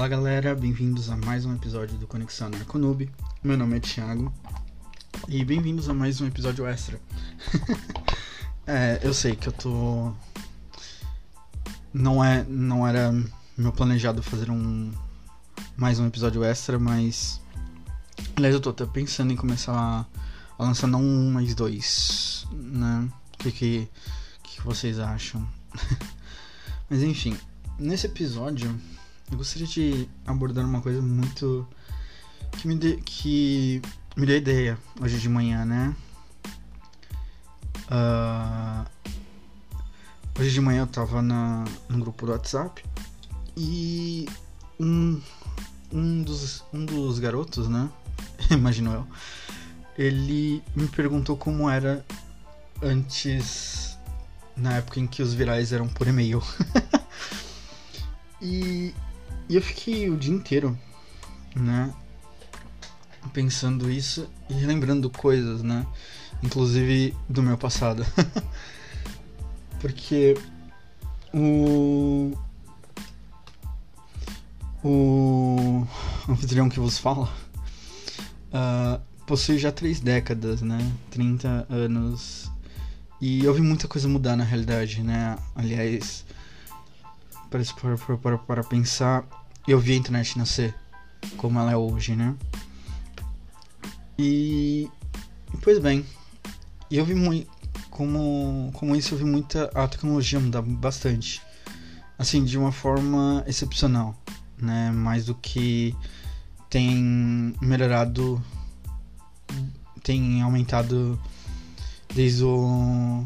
Fala galera, bem-vindos a mais um episódio do Conexão Narconoob. Meu nome é Thiago e bem-vindos a mais um episódio extra. é, eu sei que eu tô. Não, é, não era meu planejado fazer um mais um episódio extra, mas. Aliás, eu tô até pensando em começar a, a lançar não um, mas dois, né? O que, que, que vocês acham? mas enfim, nesse episódio eu gostaria de abordar uma coisa muito que me, de, que me deu ideia hoje de manhã, né? Uh, hoje de manhã eu tava na, no grupo do WhatsApp e um, um, dos, um dos garotos, né? Imagino eu. Ele me perguntou como era antes, na época em que os virais eram por e-mail. e e eu fiquei o dia inteiro, né? Pensando isso e lembrando coisas, né? Inclusive do meu passado. Porque o. O anfitrião que vos fala uh, possui já três décadas, né? 30 anos. E eu vi muita coisa mudar na realidade, né? Aliás, para, para, para, para pensar, eu vi a internet nascer como ela é hoje, né? E, pois bem, eu vi muito como como isso eu vi muita a tecnologia mudar bastante. Assim, de uma forma excepcional, né? Mais do que tem melhorado tem aumentado desde o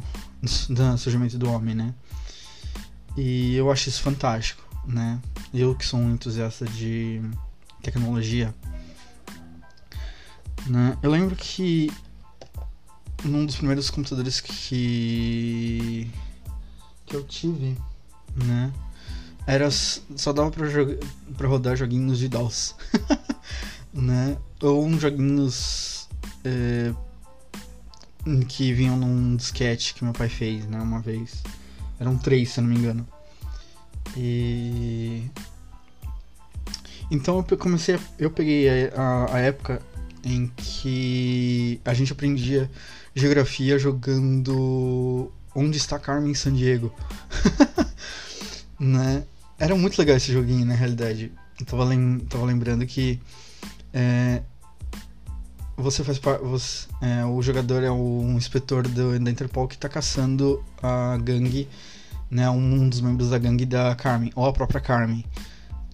do surgimento do homem, né? E eu acho isso fantástico né? Eu que sou um entusiasta de tecnologia, né? Eu lembro que num dos primeiros computadores que que eu tive, né? Era só dava para jogar para rodar joguinhos de DOS, né? Ou uns joguinhos é, que vinham num disquete que meu pai fez, né? Uma vez. Eram três, se não me engano. E. Então eu comecei. A, eu peguei a, a, época em que a gente aprendia geografia jogando Onde está Carmen San Diego. né? Era muito legal esse joguinho, na realidade. Eu tava, lem tava lembrando que é, você faz você, é, o jogador é um inspetor do, da Interpol que está caçando a gangue né, um dos membros da gangue da Carmen, ou a própria Carmen,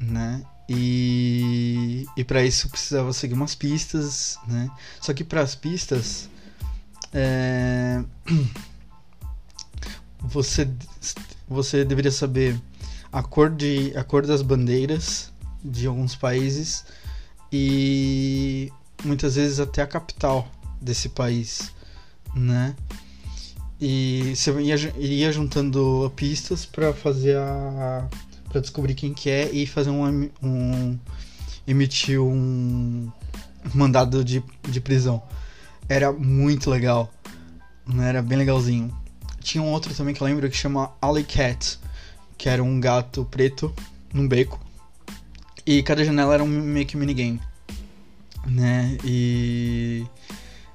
né? E, e para isso precisava seguir umas pistas, né? Só que para as pistas é, você você deveria saber a cor de a cor das bandeiras de alguns países e muitas vezes até a capital desse país, né? E você ia, juntando pistas para fazer a. para descobrir quem que é e fazer um. um emitir um mandado de, de prisão. Era muito legal. Né? Era bem legalzinho. Tinha um outro também que eu lembro que chama Alley Cat, que era um gato preto num beco. E cada janela era um meio que minigame. Né? E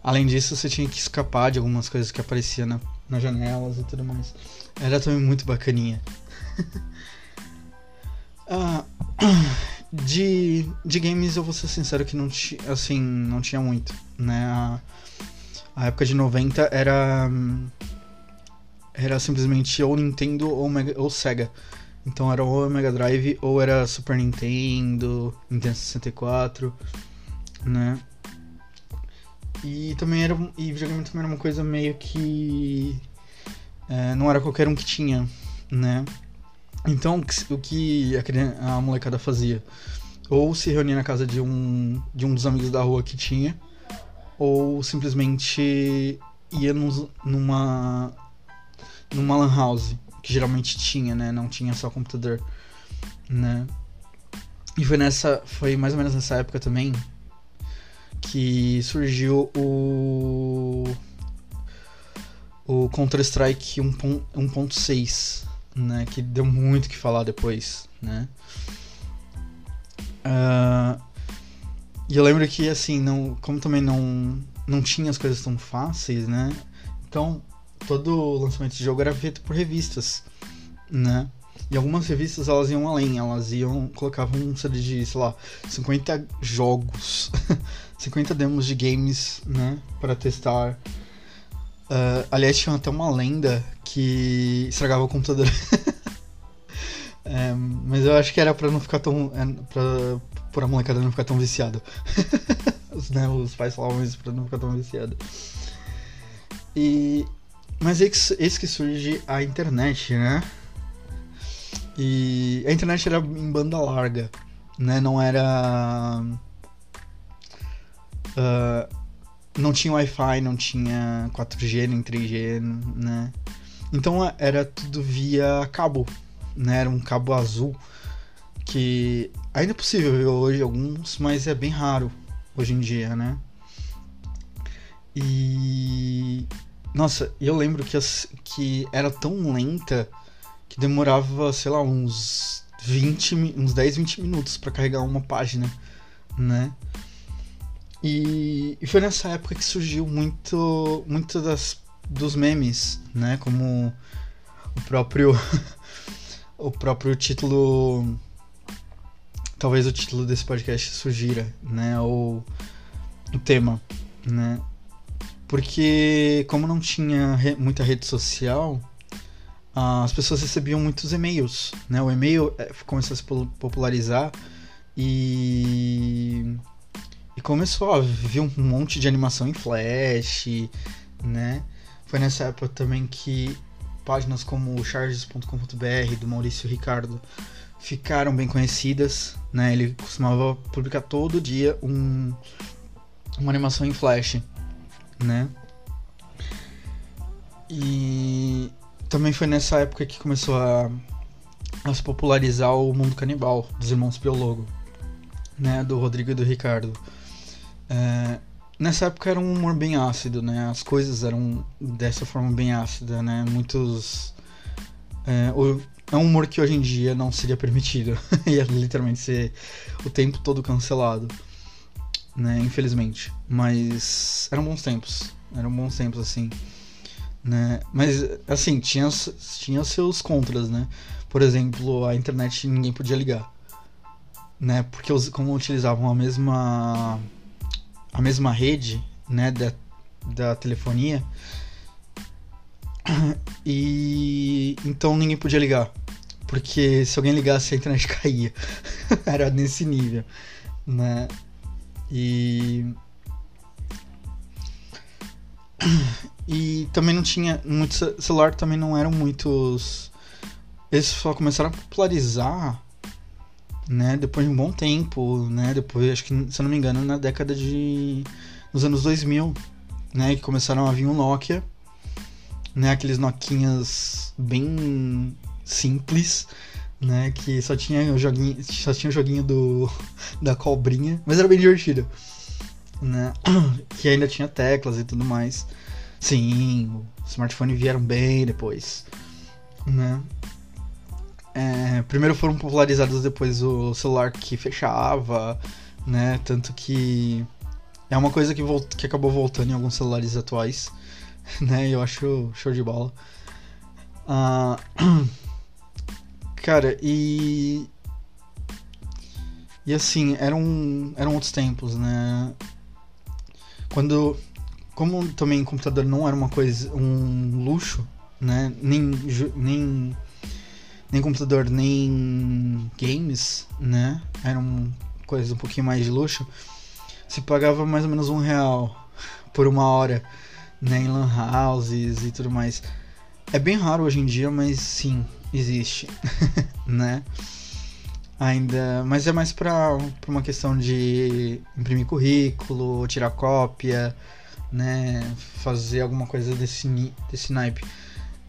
além disso, você tinha que escapar de algumas coisas que apareciam na nas janelas e tudo mais. Era também muito bacaninha. ah, de, de games eu vou ser sincero que não, assim, não tinha muito, né? A, a época de 90 era era simplesmente ou Nintendo ou, Mega, ou Sega. Então era ou Mega Drive ou era Super Nintendo, Nintendo 64, né? E também era. E videogame também era uma coisa meio que. É, não era qualquer um que tinha, né? Então o que a, criança, a molecada fazia? Ou se reunia na casa de um, de um dos amigos da rua que tinha, ou simplesmente ia numa. numa lan house, que geralmente tinha, né? Não tinha só computador, né? E foi nessa. Foi mais ou menos nessa época também que surgiu o o Counter-Strike 1.6, né, que deu muito que falar depois, né? Uh, e eu lembro que, assim, não, como também não, não tinha as coisas tão fáceis, né? Então, todo lançamento de jogo era feito por revistas, né? E algumas revistas elas iam além, elas iam colocavam um CD de, sei lá, 50 jogos, 50 demos de games, né, para testar. Uh, aliás, tinha até uma lenda que estragava o computador. é, mas eu acho que era para não ficar tão, é, para por a molecada não ficar tão viciada. os, né, os pais falavam isso para não ficar tão viciada. E mas eis, eis que surge a internet, né? E a internet era em banda larga, né? Não era. Uh, não tinha Wi-Fi, não tinha 4G nem 3G, né? Então era tudo via cabo, né? Era um cabo azul que ainda é possível ver hoje alguns, mas é bem raro hoje em dia, né? E nossa, eu lembro que, as, que era tão lenta que demorava, sei lá, uns 20, uns 10, 20 minutos para carregar uma página, né? E, e, foi nessa época que surgiu muito, muito das, dos memes, né? Como o próprio, o próprio título, talvez o título desse podcast surgira, né? Ou o tema, né? Porque como não tinha re, muita rede social, as pessoas recebiam muitos e-mails, né? O e-mail é, começou a se popularizar e e começou a vir um monte de animação em Flash, né? Foi nessa época também que páginas como charges.com.br do Maurício Ricardo ficaram bem conhecidas, né? Ele costumava publicar todo dia um, uma animação em Flash, né? E também foi nessa época que começou a, a se popularizar o mundo canibal dos irmãos Piologo, né, do Rodrigo e do Ricardo. É, nessa época era um humor bem ácido, né? As coisas eram dessa forma bem ácida, né? Muitos é, é um humor que hoje em dia não seria permitido. Ia literalmente ser o tempo todo cancelado. Né, infelizmente. Mas eram bons tempos. Eram bons tempos, assim né? Mas assim, tinha, tinha seus contras, né? Por exemplo, a internet ninguém podia ligar, né? Porque como utilizavam a mesma a mesma rede, né, da, da telefonia, e então ninguém podia ligar, porque se alguém ligasse a internet caía. Era nesse nível, né? E e também não tinha. Muito celular também não eram muitos. Eles só começaram a popularizar, né? Depois de um bom tempo, né? Depois, acho que, se eu não me engano, na década de. nos anos 2000, né? Que começaram a vir um Nokia, né? Aqueles Noquinhas bem simples, né? Que só tinha o joguinho, só tinha o joguinho do da cobrinha, mas era bem divertido, né? Que ainda tinha teclas e tudo mais. Sim, os smartphones vieram bem depois, né? É, primeiro foram popularizados depois o celular que fechava, né? Tanto que é uma coisa que, que acabou voltando em alguns celulares atuais, né? Eu acho show de bola. Uh, cara, e. E assim, eram, eram outros tempos, né? Quando como também computador não era uma coisa, um luxo, né? Nem, nem, nem computador, nem games, né? Eram coisas um pouquinho mais de luxo. Se pagava mais ou menos um real por uma hora, né? Em lan houses e tudo mais. É bem raro hoje em dia, mas sim, existe, né? Ainda, mas é mais para uma questão de imprimir currículo, tirar cópia, né, fazer alguma coisa desse, desse naipe.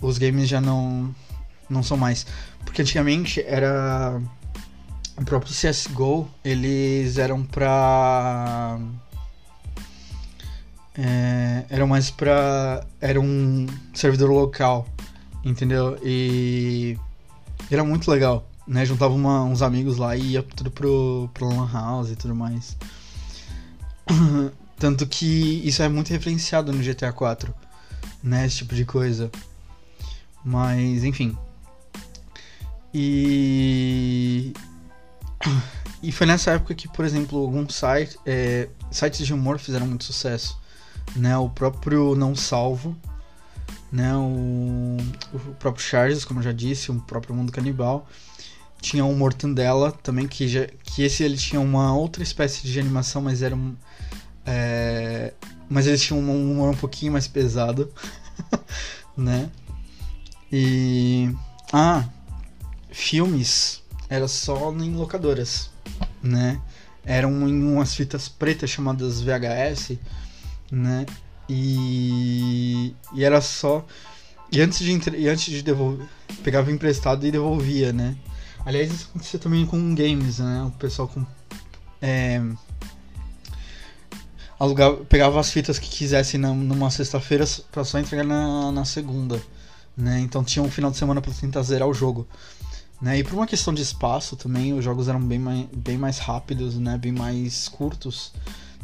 Os games já não, não são mais. Porque antigamente era. O próprio CSGO, eles eram pra. É, eram mais pra. Era um servidor local, entendeu? E. Era muito legal, né? Juntava uma, uns amigos lá e ia tudo pro, pro Lan House e tudo mais. Tanto que isso é muito referenciado no GTA 4, né? Esse tipo de coisa. Mas, enfim. E. E foi nessa época que, por exemplo, alguns sites, é, sites de humor fizeram muito sucesso. Né? O próprio Não Salvo, né? O, o próprio Charles, como eu já disse, o próprio Mundo Canibal. Tinha o Mortandela também, que, já, que esse ele tinha uma outra espécie de animação, mas era um. É, mas eles tinham um humor um pouquinho mais pesado, né? E. Ah, filmes era só em locadoras, né? Eram em umas fitas pretas chamadas VHS, né? E, e era só. E antes de, e antes de devolver, pegava emprestado e devolvia, né? Aliás, isso acontecia também com games, né? O pessoal com. É, alugava, pegava as fitas que quisesse numa sexta-feira para só entregar na, na segunda, né? Então tinha um final de semana para tentar zerar o jogo. Né? E por uma questão de espaço também, os jogos eram bem mais, bem mais rápidos, né? bem mais curtos,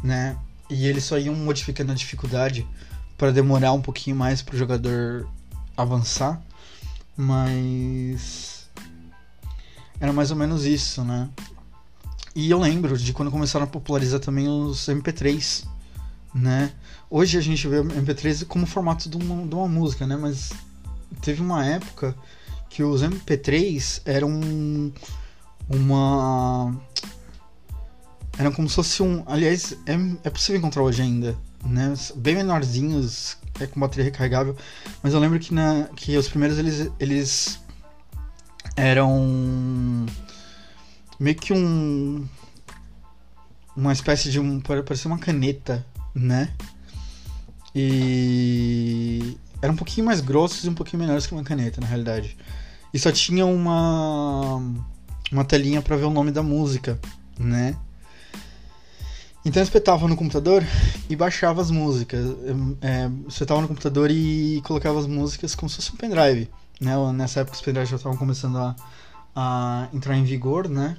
né? E eles só iam modificando a dificuldade para demorar um pouquinho mais para o jogador avançar, mas era mais ou menos isso, né? E eu lembro de quando começaram a popularizar também os MP3, né? Hoje a gente vê o MP3 como formato de uma, de uma música, né? Mas teve uma época que os MP3 eram uma. Eram como se fosse um. Aliás, é, é possível encontrar hoje ainda, né? Bem menorzinhos, é com bateria recarregável. Mas eu lembro que, na, que os primeiros eles, eles eram meio que um. Uma espécie de um. Parecia uma caneta, né? E. Eram um pouquinho mais grossos e um pouquinho menores que uma caneta, na realidade e só tinha uma uma telinha para ver o nome da música, né? Então eu espetava no computador e baixava as músicas. É, espetava no computador e colocava as músicas como se fosse um pendrive. Né? Nessa época os pendrives já estavam começando a, a entrar em vigor, né?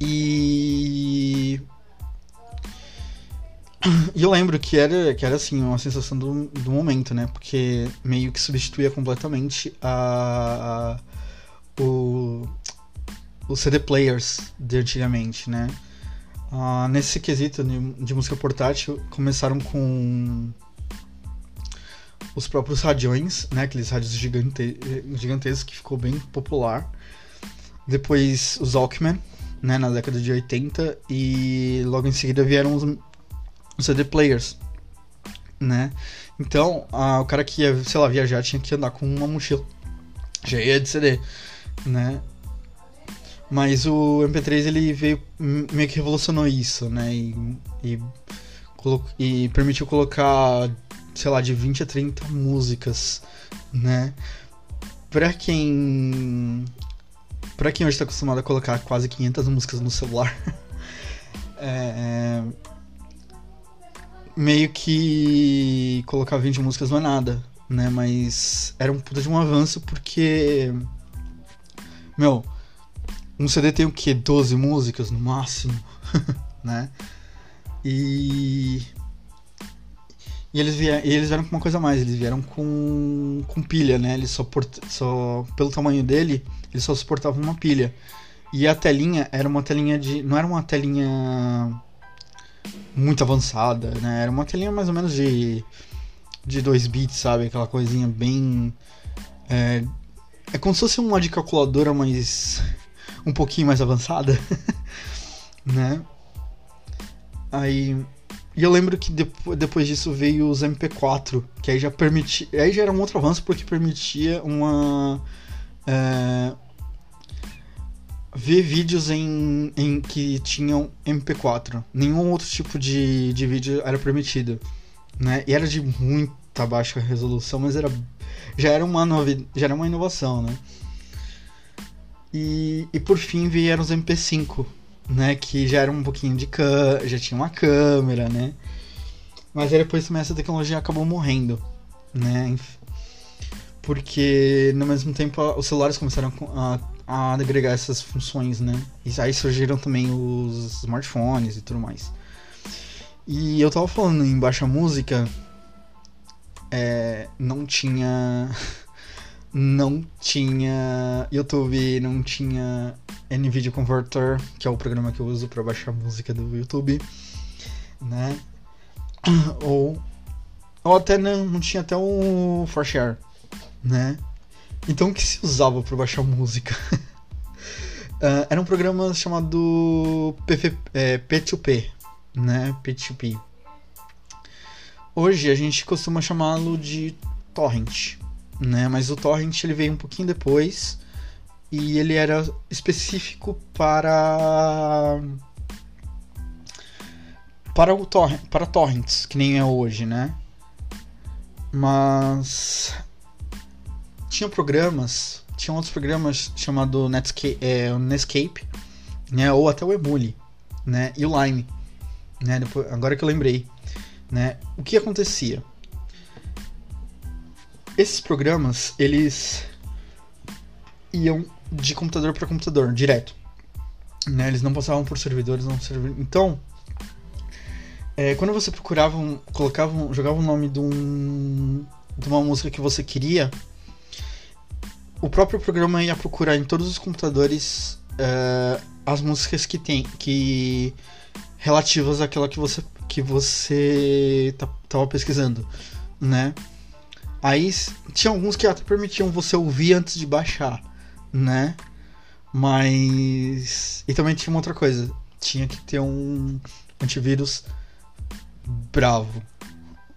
E e eu lembro que era, que era assim, uma sensação do, do momento, né? Porque meio que substituía completamente a, a o, os CD players de antigamente, né? Ah, nesse quesito de, de, música portátil, começaram com os próprios radiões, né? Aqueles rádios gigante, gigantescos que ficou bem popular. Depois os Walkman, né? Na década de 80. E logo em seguida vieram os CD players, né? Então, a, o cara que ia, sei lá, viajar tinha que andar com uma mochila cheia de CD, né? Mas o MP3 ele veio meio que revolucionou isso, né? E, e, e permitiu colocar, sei lá, de 20 a 30 músicas, né? Pra quem. Pra quem hoje tá acostumado a colocar quase 500 músicas no celular, é, é meio que colocar 20 músicas não é nada, né? Mas era um puta de um avanço porque. Meu, um CD tem o quê? 12 músicas no máximo, né? E. E eles, vieram, e eles vieram com uma coisa a mais, eles vieram com, com pilha, né? Eles só, port, só. Pelo tamanho dele, eles só suportavam uma pilha. E a telinha era uma telinha de. Não era uma telinha muito avançada, né? Era uma telinha mais ou menos de de 2 bits, sabe? Aquela coisinha bem é, é como se fosse uma de calculadora, mas um pouquinho mais avançada, né? Aí e eu lembro que depois, disso veio os MP4, que aí já permitia, aí já era um outro avanço porque permitia uma é, ver vídeos em, em que tinham MP4. Nenhum outro tipo de, de vídeo era permitido. Né? E era de muita baixa resolução, mas era já era uma novi, já era uma inovação, né? E, e por fim vieram os MP5, né? Que já era um pouquinho de câmera, já tinha uma câmera, né? Mas aí depois também essa tecnologia acabou morrendo, né? Porque no mesmo tempo os celulares começaram a a agregar essas funções, né? E aí surgiram também os smartphones e tudo mais. E eu tava falando em baixa música, é, não tinha. Não tinha YouTube, não tinha NVIDIA Converter, que é o programa que eu uso para baixar música do YouTube, né? Ou, ou até não, não tinha até o ForShare, né? Então o que se usava para baixar música? uh, era um programa chamado PV, é, P2P, né? P2P. Hoje a gente costuma chamá-lo de torrent, né? Mas o torrent ele veio um pouquinho depois e ele era específico para para o torrent, para torrents, que nem é hoje, né? Mas tinha programas, tinha outros programas chamado Netscape, é, Netscape, né, ou até o Emule, né, e o Lime, né, depois, agora que eu lembrei, né, o que acontecia? Esses programas, eles iam de computador para computador, direto, né, eles não passavam por servidores, não servidores, então é, quando você procurava, colocava, jogava o nome de, um, de uma música que você queria, o próprio programa ia procurar em todos os computadores uh, as músicas que tem, que relativas àquela que você que você tava pesquisando, né? Aí tinha alguns que até permitiam você ouvir antes de baixar, né? Mas e também tinha uma outra coisa, tinha que ter um antivírus bravo,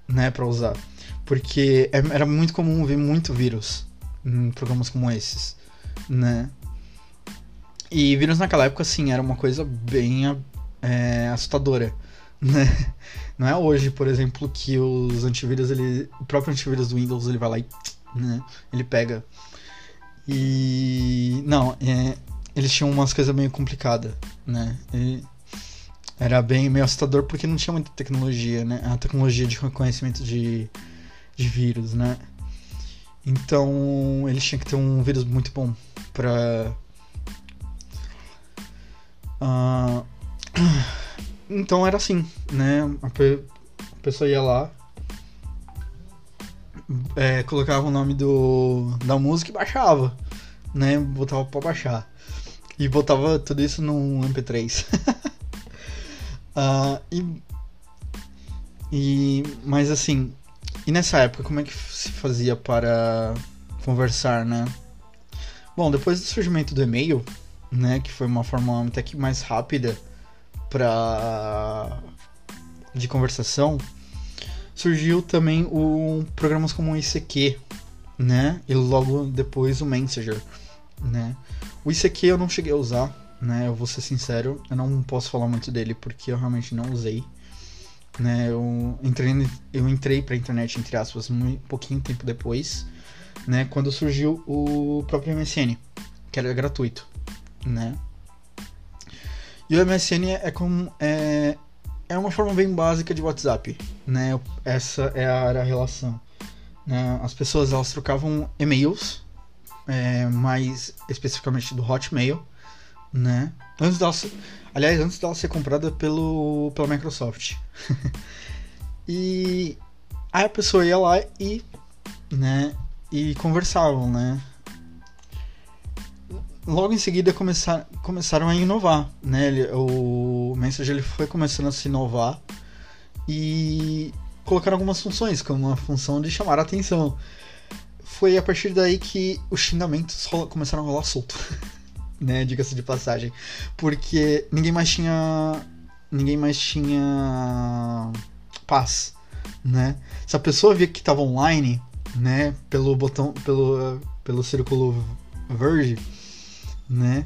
né, para usar, porque é, era muito comum ver muito vírus em programas como esses, né? E vírus naquela época, assim, era uma coisa bem é, assustadora, né? Não é hoje, por exemplo, que os antivírus, ele, o próprio antivírus do Windows, ele vai lá e, né? Ele pega. E não, é, eles tinham umas coisas meio complicadas, né? E era bem meio assustador porque não tinha muita tecnologia, né? A tecnologia de reconhecimento de, de vírus, né? Então eles tinham que ter um vírus muito bom pra. Uh... Então era assim, né? A, pe... a pessoa ia lá, é, colocava o nome do... da música e baixava, né? Botava pra baixar. E botava tudo isso num MP3. uh, ah, e... e. Mas assim, e nessa época, como é que se fazia para conversar, né? Bom, depois do surgimento do e-mail, né, que foi uma forma até que mais rápida para de conversação, surgiu também o programas como o ICQ, né? E logo depois o Messenger, né? O ICQ eu não cheguei a usar, né? Eu vou ser sincero, eu não posso falar muito dele porque eu realmente não usei né? Eu entrei, eu entrei pra internet, entre aspas, um pouquinho tempo depois, né? Quando surgiu o próprio MSN, que era gratuito, né? E o MSN é como... É, é uma forma bem básica de WhatsApp, né? Essa é a, a relação. Né? As pessoas, elas trocavam e-mails, é, mais especificamente do Hotmail, né? Antes dela, aliás, antes dela ser comprada pelo, pela Microsoft. e aí a pessoa ia lá e, né, e conversavam, né? Logo em seguida começar, começaram a inovar, né? Ele, o Messenger ele foi começando a se inovar e colocaram algumas funções, como a função de chamar a atenção. Foi a partir daí que os xingamentos começaram a rolar solto. né? Diga-se de passagem. Porque ninguém mais tinha. Ninguém mais tinha paz, né? Se a pessoa via que estava online, né? Pelo botão. Pelo, pelo círculo verde, né?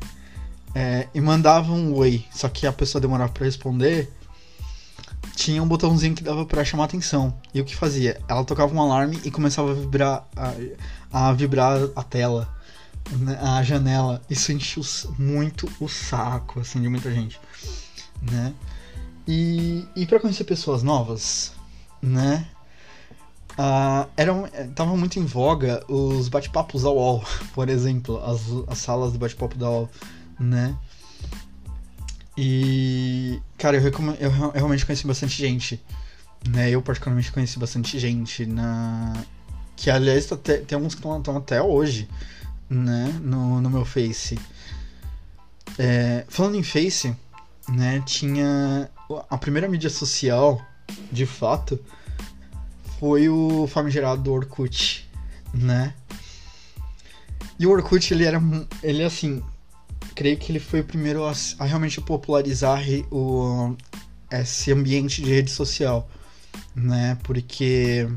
É, e mandava um oi, só que a pessoa demorava para responder, tinha um botãozinho que dava para chamar atenção. E o que fazia? Ela tocava um alarme e começava a vibrar a, a vibrar a tela a janela. Isso encheu muito o saco, assim, de muita gente, né? E, e para conhecer pessoas novas, né? Uh, eram, tava muito em voga os bate-papos da UOL, por exemplo, as, as salas de bate-papo da UOL, né? E, cara, eu, eu, eu, realmente conheci bastante gente, né? Eu particularmente conheci bastante gente na... Que, aliás, tá, tem alguns que estão até hoje, né? No, no meu Face. É, falando em Face, né? Tinha... A primeira mídia social, de fato foi o famigerado Orkut, né? E o Orkut, ele era, ele assim, creio que ele foi o primeiro a, a realmente popularizar o, esse ambiente de rede social, né? Porque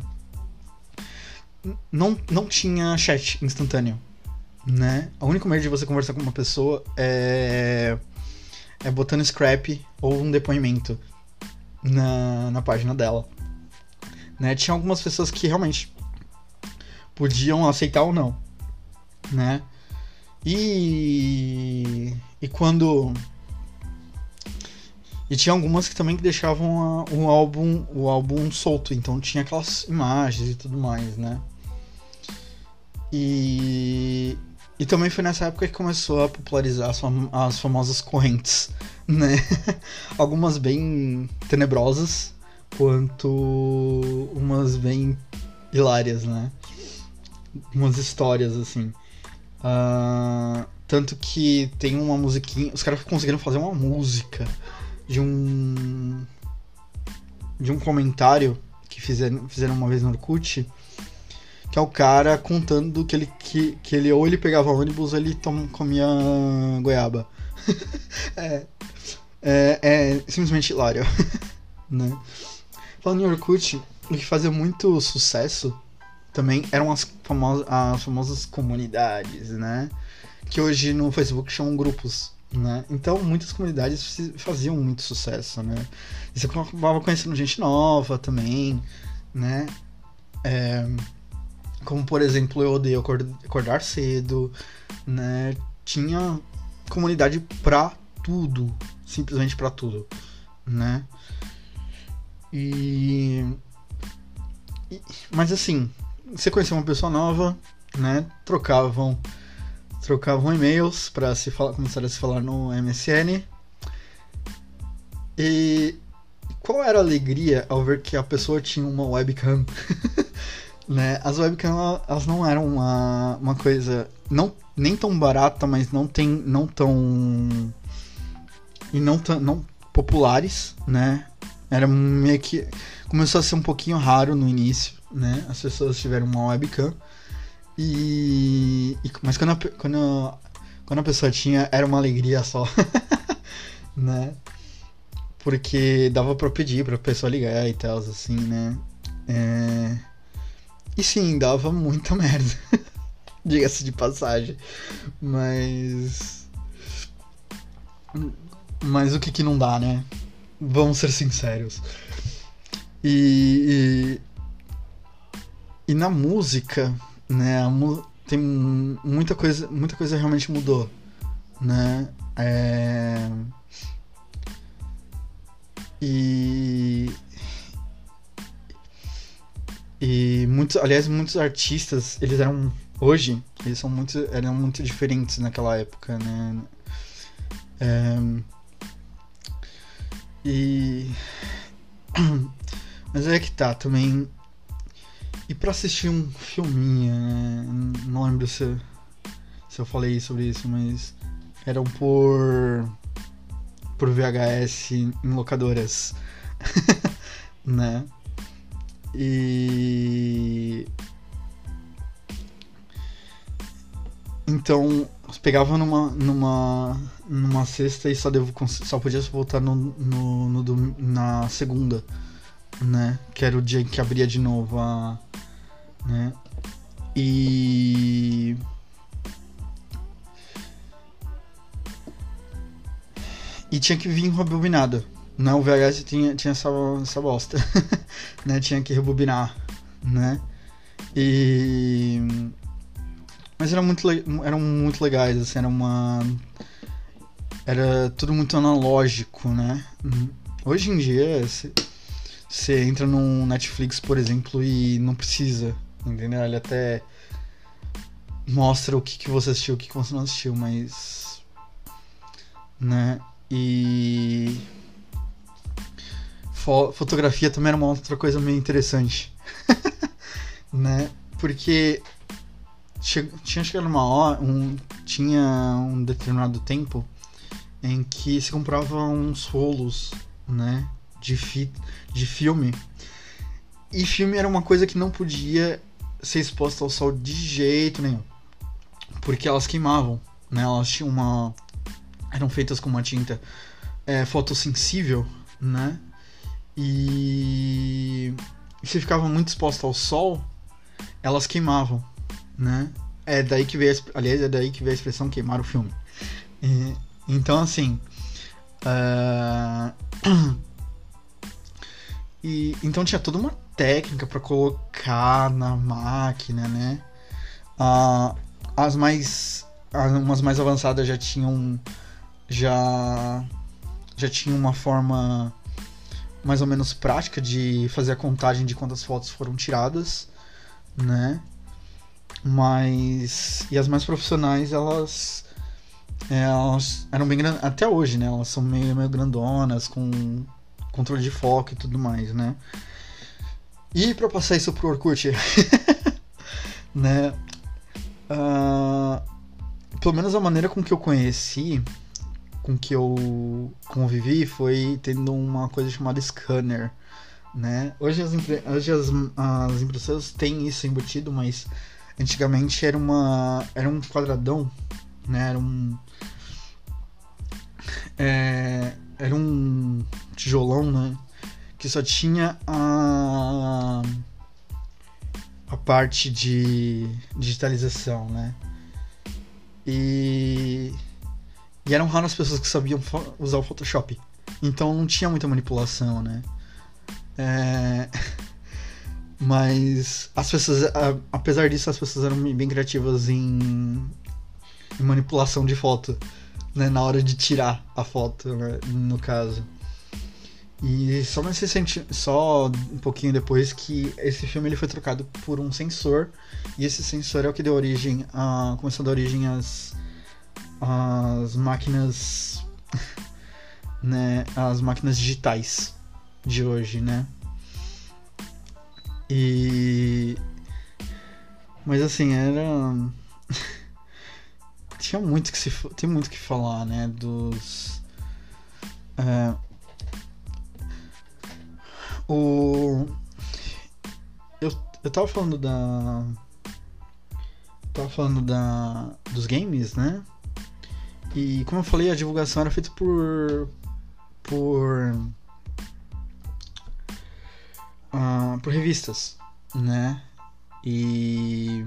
não, não tinha chat instantâneo, né? O único meio de você conversar com uma pessoa é, é botando scrap ou um depoimento na, na página dela. Né? Tinha algumas pessoas que realmente podiam aceitar ou não, né? E e quando e tinha algumas que também deixavam a, o álbum o álbum solto, então tinha aquelas imagens e tudo mais, né? E e também foi nessa época que começou a popularizar as, fam as famosas correntes, né? Algumas bem tenebrosas, quanto umas bem hilárias, né? Umas histórias, assim. Uh, tanto que tem uma musiquinha. Os caras conseguiram fazer uma música de um. de um comentário que fizeram, fizeram uma vez no Orkut. Que é o cara contando que ele, que, que ele ou ele pegava ônibus ou ele tom, comia goiaba. é, é, é simplesmente hilário, né? Falando em Orkut, o que fazia muito sucesso também eram as famosas, as famosas comunidades, né? Que hoje no Facebook chamam grupos, né? Então muitas comunidades faziam muito sucesso, né? E você acabava conhecendo gente nova também, né? É, como por exemplo, eu odeio acordar cedo, né? Tinha comunidade pra tudo, simplesmente pra tudo, né? E... Mas assim, você conhecia uma pessoa nova, né? Trocavam. Trocavam e-mails para se falar, começar a se falar no MSN. E qual era a alegria ao ver que a pessoa tinha uma webcam? né? As webcams elas não eram uma, uma coisa não nem tão barata, mas não tem não tão e não tão não populares, né? Era meio que. Começou a ser um pouquinho raro no início, né? As pessoas tiveram uma webcam. E. e mas quando a, quando, quando a pessoa tinha, era uma alegria só. né? Porque dava pra pedir pra pessoa ligar e tal, assim, né? É... E sim, dava muita merda. Diga-se de passagem. Mas. Mas o que que não dá, né? Vamos ser sinceros. E, e, e na música, né, tem muita coisa, muita coisa realmente mudou, né? É, e e muitos, aliás, muitos artistas, eles eram hoje, eles são muito, eram muito diferentes naquela época, né? É, e. Mas é que tá também. E pra assistir um filminho, né? Não lembro se, se eu falei sobre isso, mas eram por. por VHS em locadoras. né? E. Então, pegava numa, numa, numa sexta e só, devo, só podia voltar no, no, no, na segunda, né? Que era o dia que abria de novo a. Né? E. E tinha que vir rebobinado. O VHS tinha, tinha essa, essa bosta. né? Tinha que rebobinar, né? E mas eram muito, eram muito legais, assim, era uma. Era tudo muito analógico, né? Hoje em dia, você entra no Netflix, por exemplo, e não precisa, entendeu? Ele até mostra o que, que você assistiu, o que, que você não assistiu, mas. Né? E. Fotografia também era uma outra coisa meio interessante. né? Porque tinha chegado uma hora, um, tinha um determinado tempo em que se comprava uns rolos, né, de, fi, de filme. E filme era uma coisa que não podia ser exposta ao sol de jeito nenhum. Porque elas queimavam, né? Elas tinham uma eram feitas com uma tinta é, fotossensível, né? E se ficava muito exposta ao sol, elas queimavam, né? É daí que veio, aliás, é daí que veio a expressão queimar o filme. E, então, assim, uh... e então tinha toda uma técnica para colocar na máquina, né? Uh, as mais, umas mais avançadas já tinham, já, já tinham uma forma mais ou menos prática de fazer a contagem de quantas fotos foram tiradas, né? Mas e as mais profissionais elas elas eram bem grandes até hoje, né? Elas são meio meio grandonas com controle de foco e tudo mais, né? E para passar isso pro Orkut, né? Uh, pelo menos a maneira com que eu conheci, com que eu convivi, foi tendo uma coisa chamada scanner, né? Hoje as, hoje as, as impressoras têm isso embutido, mas antigamente era uma era um quadradão, né? Era um é, era um tijolão, né? Que só tinha a a parte de digitalização, né? E e eram raras as pessoas que sabiam usar o Photoshop. Então não tinha muita manipulação, né? É... Mas as pessoas, apesar disso, as pessoas eram bem criativas em, em manipulação de foto, né? Na hora de tirar a foto, né? no caso. E só mais recente, só um pouquinho depois que esse filme ele foi trocado por um sensor e esse sensor é o que deu origem a começou a dar origem às às máquinas né, as máquinas digitais de hoje, né? E mas assim, era tinha muito que se tem muito que falar, né, dos é... o eu, eu tava falando da tava falando da dos games, né? E como eu falei, a divulgação era feita por por uh, por revistas, né? E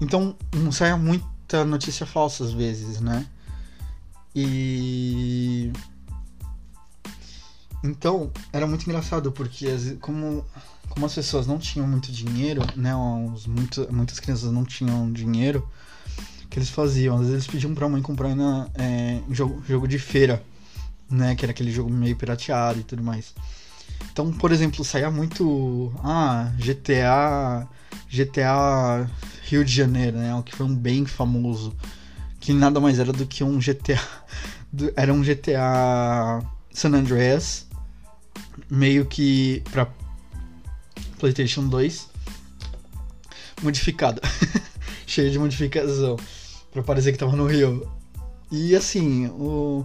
então não saia muita notícia falsa às vezes, né? E então era muito engraçado porque como como as pessoas não tinham muito dinheiro, né? Os, muito, muitas crianças não tinham dinheiro que eles faziam. Às vezes eles pediam pra mãe comprar na, é, jogo, jogo de feira, né? Que era aquele jogo meio pirateado e tudo mais. Então, por exemplo, saía muito. Ah, GTA. GTA Rio de Janeiro, né? O que foi um bem famoso. Que nada mais era do que um GTA. Era um GTA San Andreas. Meio que pra PlayStation 2. Modificado. Cheio de modificação. Pra parecer que tava no Rio. E assim, o.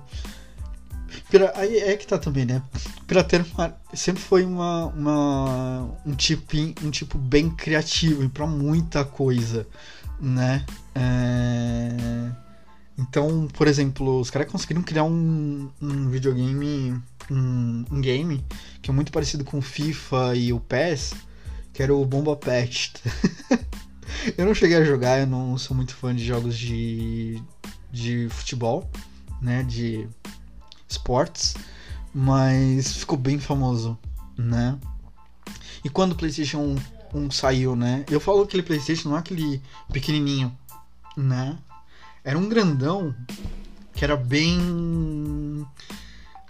Aí é que tá também, né? Pirateiro sempre foi uma, uma, um, tipo, um tipo bem criativo para muita coisa, né? É... Então, por exemplo, os caras conseguiram criar um, um videogame, um, um, game que é muito parecido com o FIFA e o PES, que era o Bomba Pet. eu não cheguei a jogar, eu não sou muito fã de jogos de, de futebol, né? De esportes, mas ficou bem famoso, né? E quando o PlayStation 1, 1 saiu, né? Eu falo aquele PlayStation não é aquele pequenininho, né? Era um grandão que era bem.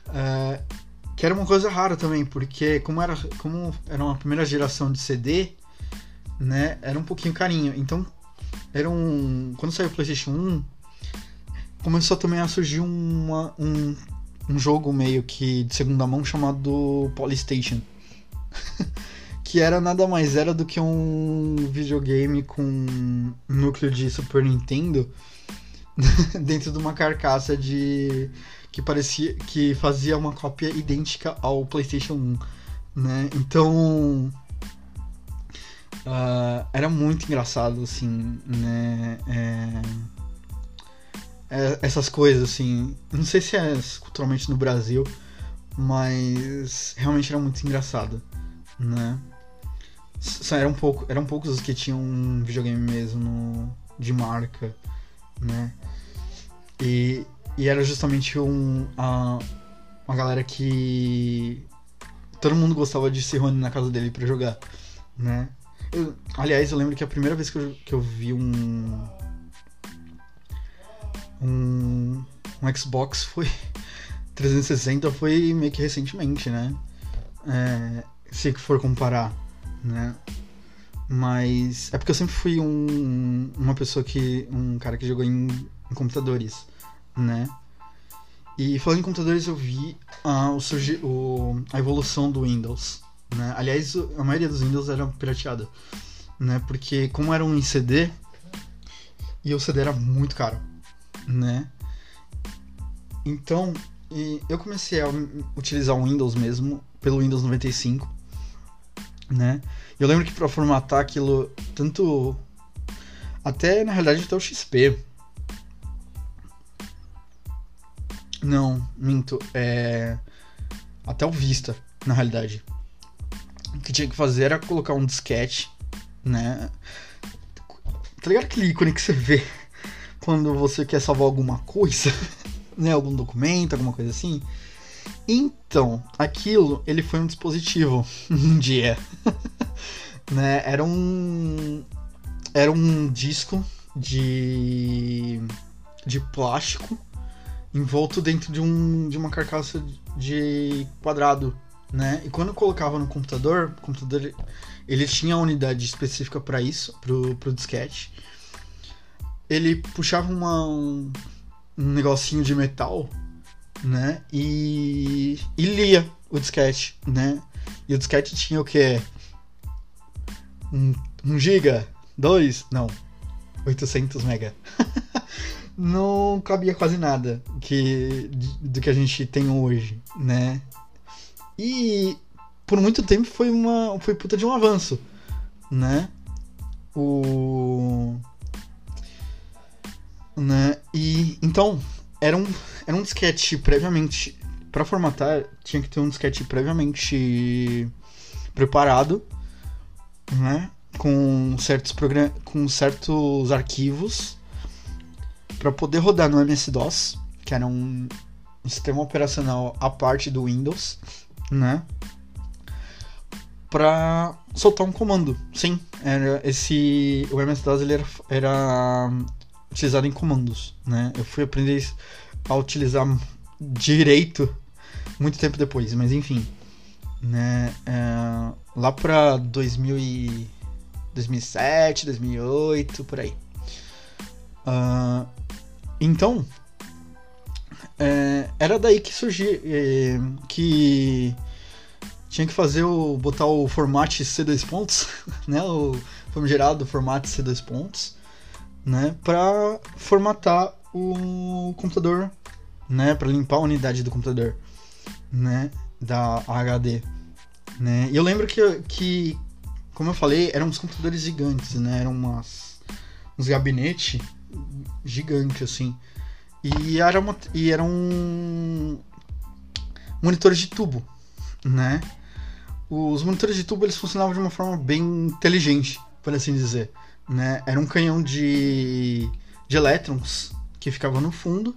Uh, que era uma coisa rara também, porque como era, como era uma primeira geração de CD, né, era um pouquinho carinho. Então, era um. Quando saiu o PlayStation 1, começou também a surgir uma, um, um jogo meio que de segunda mão chamado Polystation. que era nada mais era do que um videogame com núcleo de Super Nintendo dentro de uma carcaça de que parecia que fazia uma cópia idêntica ao PlayStation 1, né? Então uh, era muito engraçado assim, né? É, é, essas coisas assim, não sei se é culturalmente no Brasil, mas realmente era muito engraçado, né? Eram, pouco, eram poucos os que tinham um videogame mesmo de marca, né? E, e era justamente um, a, uma galera que todo mundo gostava de se reunir na casa dele para jogar, né? Eu, aliás, eu lembro que a primeira vez que eu, que eu vi um, um um Xbox foi 360 foi meio que recentemente, né? É, se for comparar, né? Mas é porque eu sempre fui um, uma pessoa que. um cara que jogou em, em computadores né? E falando em computadores, eu vi uh, o, surgi, o, a evolução do Windows. Né? Aliás, a maioria dos Windows era pirateada. Né? Porque como era um CD, e o CD era muito caro. Né? Então, eu comecei a utilizar o Windows mesmo, pelo Windows 95. Né? Eu lembro que para formatar aquilo, tanto. Até na realidade até o XP Não, minto. É. Até o Vista, na realidade. O que tinha que fazer era colocar um disquete, né? Tá ligado aquele ícone que você vê quando você quer salvar alguma coisa? né? Algum documento, alguma coisa assim? Então, aquilo, ele foi um dispositivo um dia. né? Era um. Era um disco de. de plástico envolto dentro de, um, de uma carcaça de quadrado, né? E quando colocava no computador, o computador ele tinha a unidade específica para isso, pro, pro disquete. Ele puxava uma, um, um negocinho de metal, né? E, e lia o disquete, né? E o disquete tinha o que? Um, um giga? Dois? Não. 800 mega. não cabia quase nada que, do que a gente tem hoje, né? E por muito tempo foi uma foi puta de um avanço, né? O né? E então era um era um disquete previamente para formatar tinha que ter um disquete previamente preparado, né? Com certos programas com certos arquivos para poder rodar no MS-DOS, que era um sistema operacional à parte do Windows, né? Para soltar um comando. Sim, era esse o MS-DOS ele era, era utilizado em comandos, né? Eu fui aprender a utilizar direito muito tempo depois, mas enfim, né? É, lá para 2007, 2008, por aí. Uh, então, é, era daí que surgia é, que tinha que fazer o botar o format C2 pontos, né, o famigerado format C2 pontos, né, para formatar o computador, né, para limpar a unidade do computador, né, da HD, né. E eu lembro que que como eu falei, eram uns computadores gigantes, né, eram umas uns gabinetes gigante, assim. E era, e era um monitores de tubo, né? Os monitores de tubo eles funcionavam de uma forma bem inteligente, por assim dizer, né? Era um canhão de, de elétrons que ficava no fundo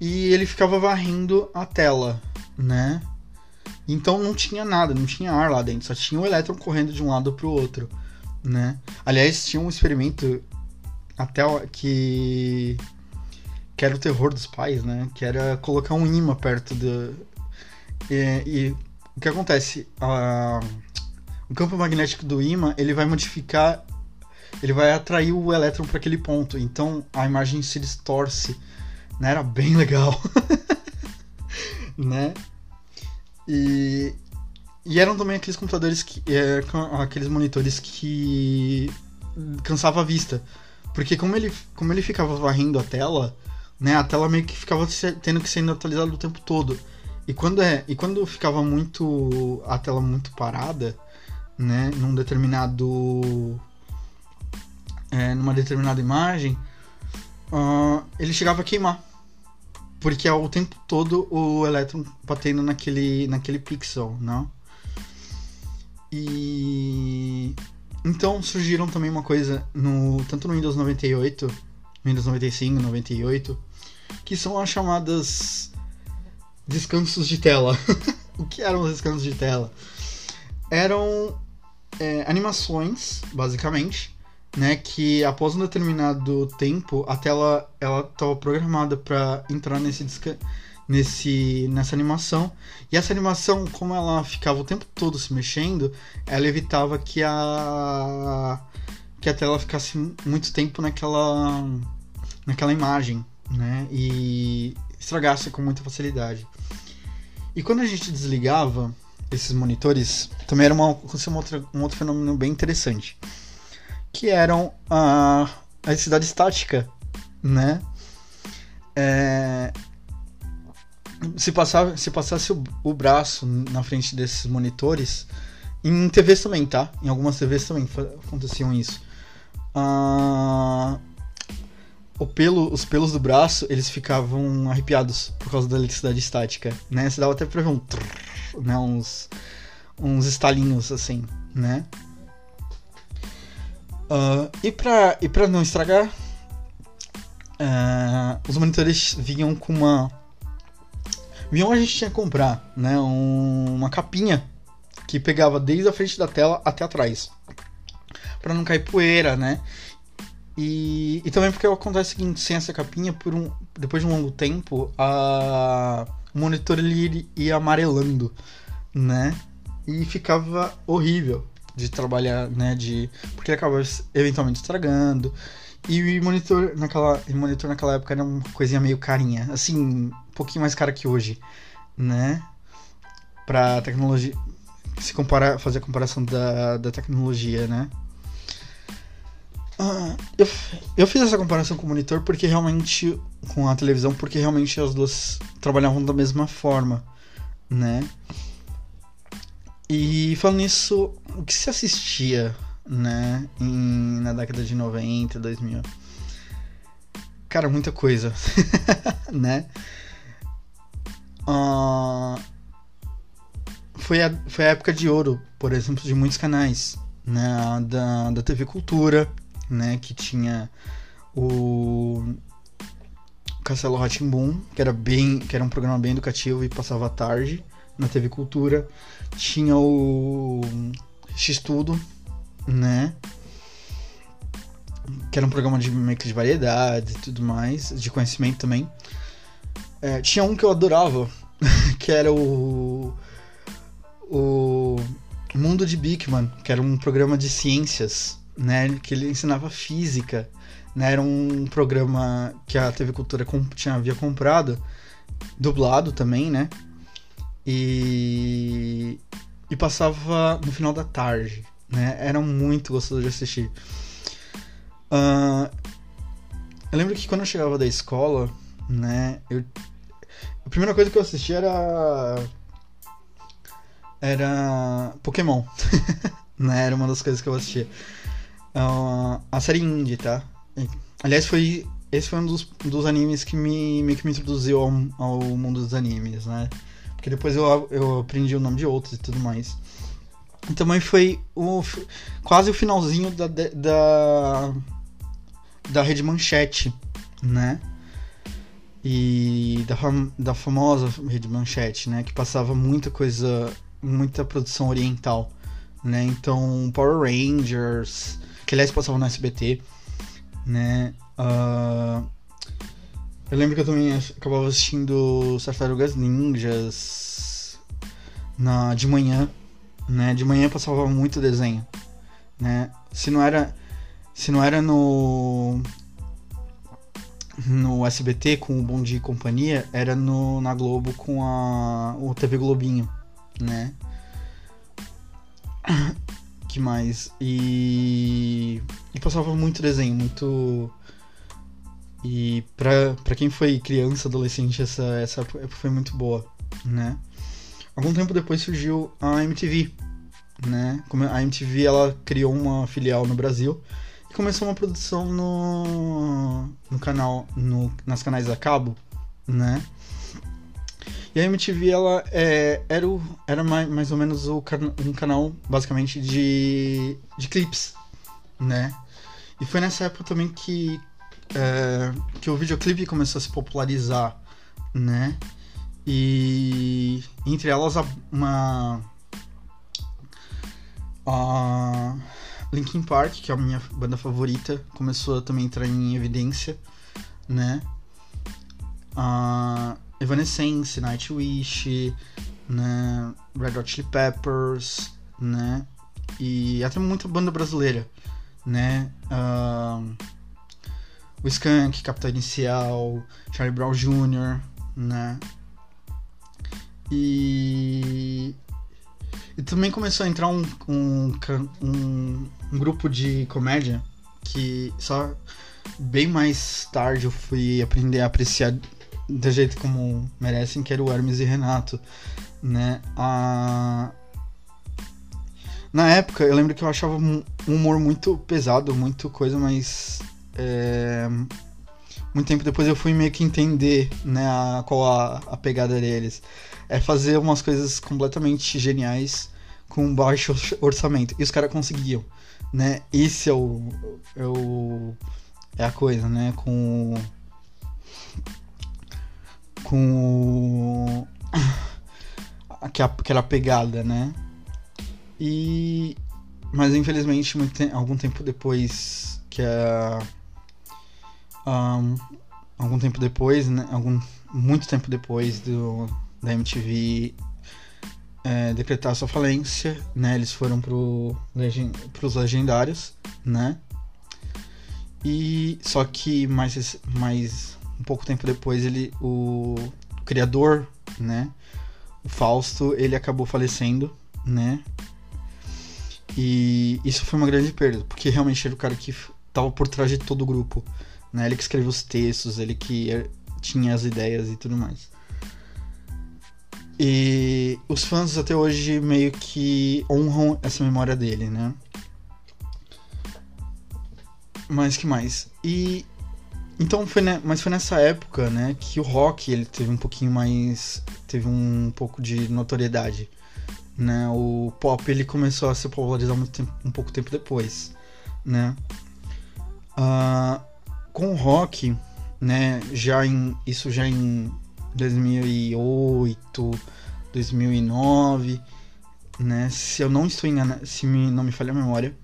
e ele ficava varrendo a tela, né? Então não tinha nada, não tinha ar lá dentro, só tinha o elétron correndo de um lado para o outro, né? Aliás, tinha um experimento até que que era o terror dos pais, né? Que era colocar um imã perto do E, e o que acontece? A, o campo magnético do ímã ele vai modificar, ele vai atrair o elétron para aquele ponto. Então a imagem se distorce. Né? Era bem legal. né? E, e eram também aqueles computadores que. É, aqueles monitores que cansava a vista. Porque como ele, como ele ficava varrendo a tela, né, a tela meio que ficava tendo que ser atualizada o tempo todo. E quando é, e quando ficava muito a tela muito parada, né, num determinado é, numa determinada imagem, uh, ele chegava a queimar. Porque é o tempo todo o elétron batendo naquele naquele pixel, não? E então surgiram também uma coisa no tanto no Windows 98, Windows 95, 98, que são as chamadas descansos de tela. o que eram os descansos de tela? Eram é, animações, basicamente, né, que após um determinado tempo a tela ela estava programada para entrar nesse nesse nessa animação e essa animação como ela ficava o tempo todo se mexendo ela evitava que a que a tela ficasse muito tempo naquela naquela imagem né e estragasse com muita facilidade e quando a gente desligava esses monitores também era uma, uma outra, um outro fenômeno bem interessante que eram a, a eletricidade estática né é, se, passar, se passasse o, o, braço na frente desses monitores, em TVs também, tá? Em algumas TVs também aconteciam isso. Ah, o pelo, os pelos do braço, eles ficavam arrepiados por causa da eletricidade estática, né? Você dava até pra ver um trrr, né? uns, uns estalinhos assim, né? Uh, e, pra, e pra não estragar, uh, os monitores vinham com uma Avião a gente tinha que comprar, né? Um, uma capinha que pegava desde a frente da tela até atrás. para não cair poeira, né? E, e também porque acontece o seguinte, sem essa capinha, por um, depois de um longo tempo, a, o monitor ele ia amarelando, né? E ficava horrível de trabalhar, né? De, porque ele acabava eventualmente estragando. E o monitor naquela, o monitor naquela época era uma coisinha meio carinha, assim, um pouquinho mais cara que hoje, né? Pra tecnologia. Se comparar, fazer a comparação da, da tecnologia, né? Uh, eu, eu fiz essa comparação com o monitor porque realmente. com a televisão, porque realmente as duas trabalhavam da mesma forma, né? E falando nisso, o que se assistia né? Em, na década de 90, 2000. Cara, muita coisa, né? Uh, foi, a, foi a época de ouro, por exemplo, de muitos canais, né? Da, da TV Cultura, né? Que tinha o Castelo Ratimbum, que era bem, que era um programa bem educativo e passava à tarde na TV Cultura. Tinha o X Tudo, né? Que era um programa de meio de variedade e tudo mais, de conhecimento também. É, tinha um que eu adorava, que era o. O Mundo de Bigman, que era um programa de ciências, né? Que ele ensinava física. Né, era um programa que a TV Cultura tinha, havia comprado, dublado também, né? E, e passava no final da tarde né? Era muito gostoso de assistir. Uh, eu lembro que quando eu chegava da escola, né? Eu, a primeira coisa que eu assistia era. Era. Pokémon. né? Era uma das coisas que eu assistia. Uh, a série indie, tá? Aliás, foi. Esse foi um dos, dos animes que me, meio que me introduziu ao, ao mundo dos animes, né? Porque depois eu, eu aprendi o nome de outros e tudo mais também foi o, quase o finalzinho da, da, da Rede Manchete, né? E da, da famosa Rede Manchete, né? Que passava muita coisa, muita produção oriental, né? Então, Power Rangers, que aliás passava no SBT, né? Uh, eu lembro que eu também acabava assistindo Tartarugas Ninjas, na, de manhã, né? De manhã passava muito desenho, né? Se não era, se não era no no SBT com o Bom Dia e Companhia, era no, na Globo com a o TV Globinho, né? Mais? E, e passava muito desenho, muito e pra, pra quem foi criança, adolescente, essa, essa época foi muito boa, né? Algum tempo depois surgiu a MTV, né? A MTV, ela criou uma filial no Brasil e começou uma produção no, no canal, no, nas canais a cabo, né? E a MTV, ela é, era, o, era mais, mais ou menos o, um canal, basicamente, de, de clipes, né? E foi nessa época também que é, que o videoclipe começou a se popularizar, né? E entre elas uma a Linkin Park, que é a minha banda favorita, começou a também entrar em evidência, né? Evanescence, Nightwish, né? Red Hot Chili Peppers, né? E até muita banda brasileira, né? O Skank, Capitão Inicial, Charlie Brown Jr., né? E, e também começou a entrar um, um, um, um grupo de comédia que só bem mais tarde eu fui aprender a apreciar do jeito como merecem, que era o Hermes e Renato, né? A... Na época, eu lembro que eu achava um humor muito pesado, muito coisa, mas é, muito tempo depois eu fui meio que entender né, a, qual a, a pegada deles. É fazer umas coisas completamente geniais com baixo orçamento. E os caras conseguiam, né? Esse é o, é o... É a coisa, né? Com... Com... Aquela pegada, né? E... Mas infelizmente, muito, algum tempo depois que a um, algum tempo depois, né, algum, muito tempo depois do, da MTV é, decretar sua falência, né, eles foram pro os legendários, né, e só que mais, mais um pouco tempo depois ele o, criador, né, o Fausto, ele acabou falecendo, né, e isso foi uma grande perda, porque realmente era o cara que estava por trás de todo o grupo. Né? Ele que escreveu os textos, ele que é, tinha as ideias e tudo mais. E os fãs até hoje meio que honram essa memória dele, né? Mas que mais? E então foi, mas foi nessa época, né, que o rock ele teve um pouquinho mais, teve um pouco de notoriedade, né? O pop ele começou a se popularizar muito tempo, um pouco tempo depois, né? Uh, com o rock, né, já em isso já em 2008, 2009, né, se eu não estou enganado, se me, não me falha a memória,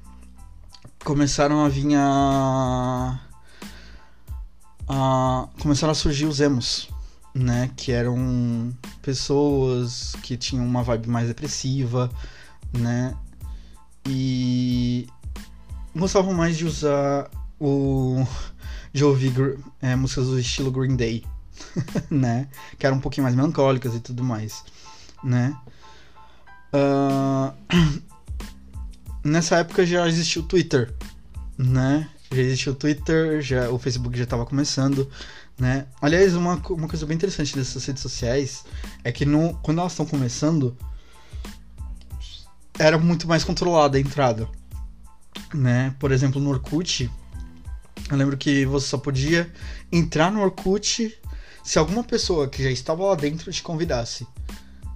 começaram a vir a, a começaram a surgir os emos, né, que eram pessoas que tinham uma vibe mais depressiva, né, e gostavam mais de usar o de ouvir é, músicas do estilo Green Day, né? Que eram um pouquinho mais melancólicas e tudo mais, né? Uh... Nessa época já existia o Twitter, né? Já existia o Twitter, já, o Facebook já estava começando, né? Aliás, uma, uma coisa bem interessante dessas redes sociais é que no, quando elas estão começando, era muito mais controlada a entrada, né? Por exemplo, no Orkut, eu lembro que você só podia entrar no Orkut se alguma pessoa que já estava lá dentro te convidasse.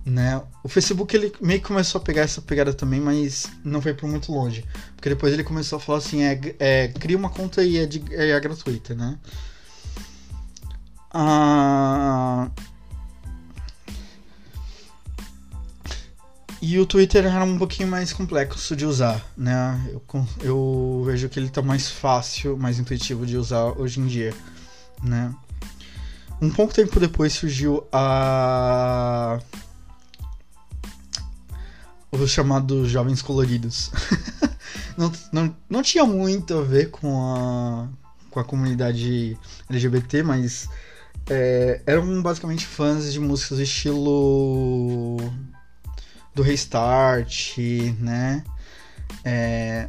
Né? O Facebook ele meio que começou a pegar essa pegada também, mas não foi por muito longe. Porque depois ele começou a falar assim: é, é cria uma conta e é, de, é, é gratuita, né? Ah, E o Twitter era um pouquinho mais complexo de usar, né? Eu, eu vejo que ele tá mais fácil, mais intuitivo de usar hoje em dia, né? Um pouco tempo depois surgiu a os chamados jovens coloridos. não, não, não tinha muito a ver com a, com a comunidade LGBT, mas é, eram basicamente fãs de músicas do estilo do Restart, né? É,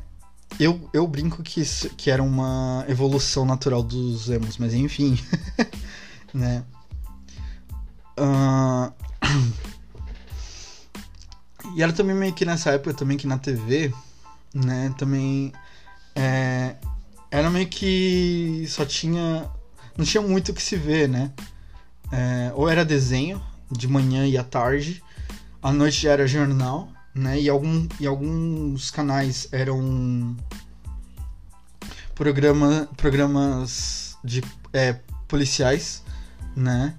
eu, eu brinco que, que era uma evolução natural dos emos, mas enfim, né? Uh... E era também meio que nessa época também que na TV, né, também é, era meio que só tinha não tinha muito o que se ver, né? É, ou era desenho de manhã e à tarde, à noite já era jornal, né? E, algum, e alguns canais eram programa, programas de é, policiais, né?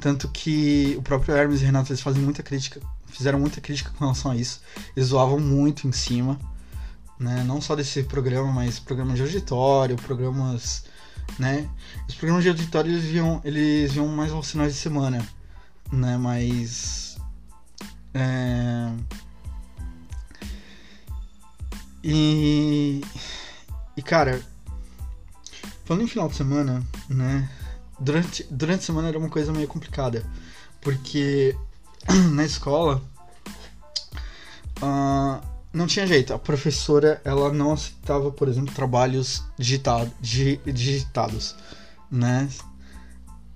Tanto que o próprio Hermes e Renato eles fazem muita crítica, fizeram muita crítica com relação a isso. Eles zoavam muito em cima, né? Não só desse programa, mas programas de auditório, programas, né? Os programas de auditório eles viam, eles viam mais aos finais de semana, né? Mas é... E e cara, falando em final de semana, né? durante, durante a semana era uma coisa meio complicada. Porque na escola uh, não tinha jeito. A professora ela não aceitava, por exemplo, trabalhos digitado, di, digitados. Né?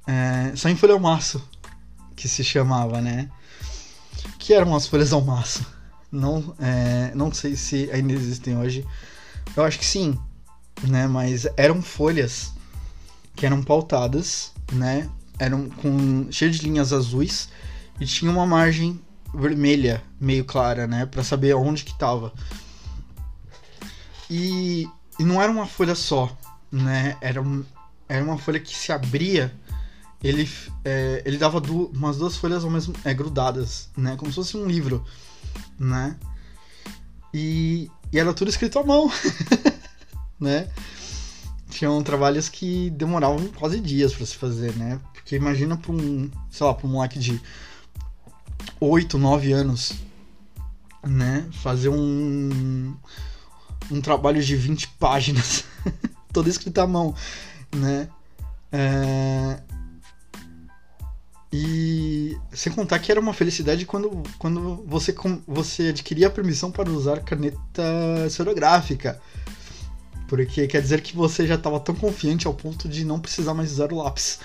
É, só em folha ao maço, que se chamava, né? Que eram as folhas ao maço. Não, é, não sei se ainda existem hoje. Eu acho que sim, né? Mas eram folhas que eram pautadas, né? Eram com cheio de linhas azuis e tinha uma margem vermelha meio clara, né, para saber onde que tava. E, e, não era uma folha só, né? Era, era uma folha que se abria, ele, é, ele dava du umas duas folhas ao mesmo é, grudadas, né? Como se fosse um livro, né? E, e era tudo escrito à mão, né? tinham trabalhos que demoravam quase dias para se fazer, né? Porque imagina para um, sei lá, para um moleque de 8, 9 anos, né? Fazer um um trabalho de 20 páginas, todo escrito à mão, né? É... E sem contar que era uma felicidade quando, quando você, você adquiria a permissão para usar caneta esferográfica. Porque quer dizer que você já estava tão confiante ao ponto de não precisar mais usar o lápis.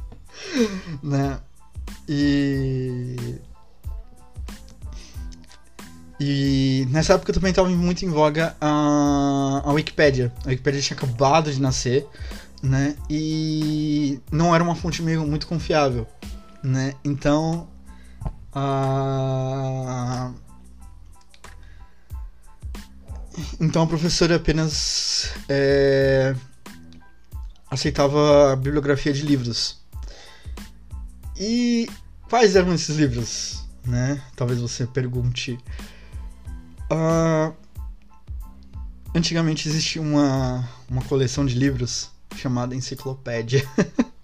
né? E. E nessa época também estava muito em voga a, a Wikipedia. A Wikipedia tinha acabado de nascer, né? E não era uma fonte meio muito confiável, né? Então. A então a professora apenas é, aceitava a bibliografia de livros. E quais eram esses livros? Né? Talvez você pergunte. Uh, antigamente existia uma, uma coleção de livros chamada Enciclopédia.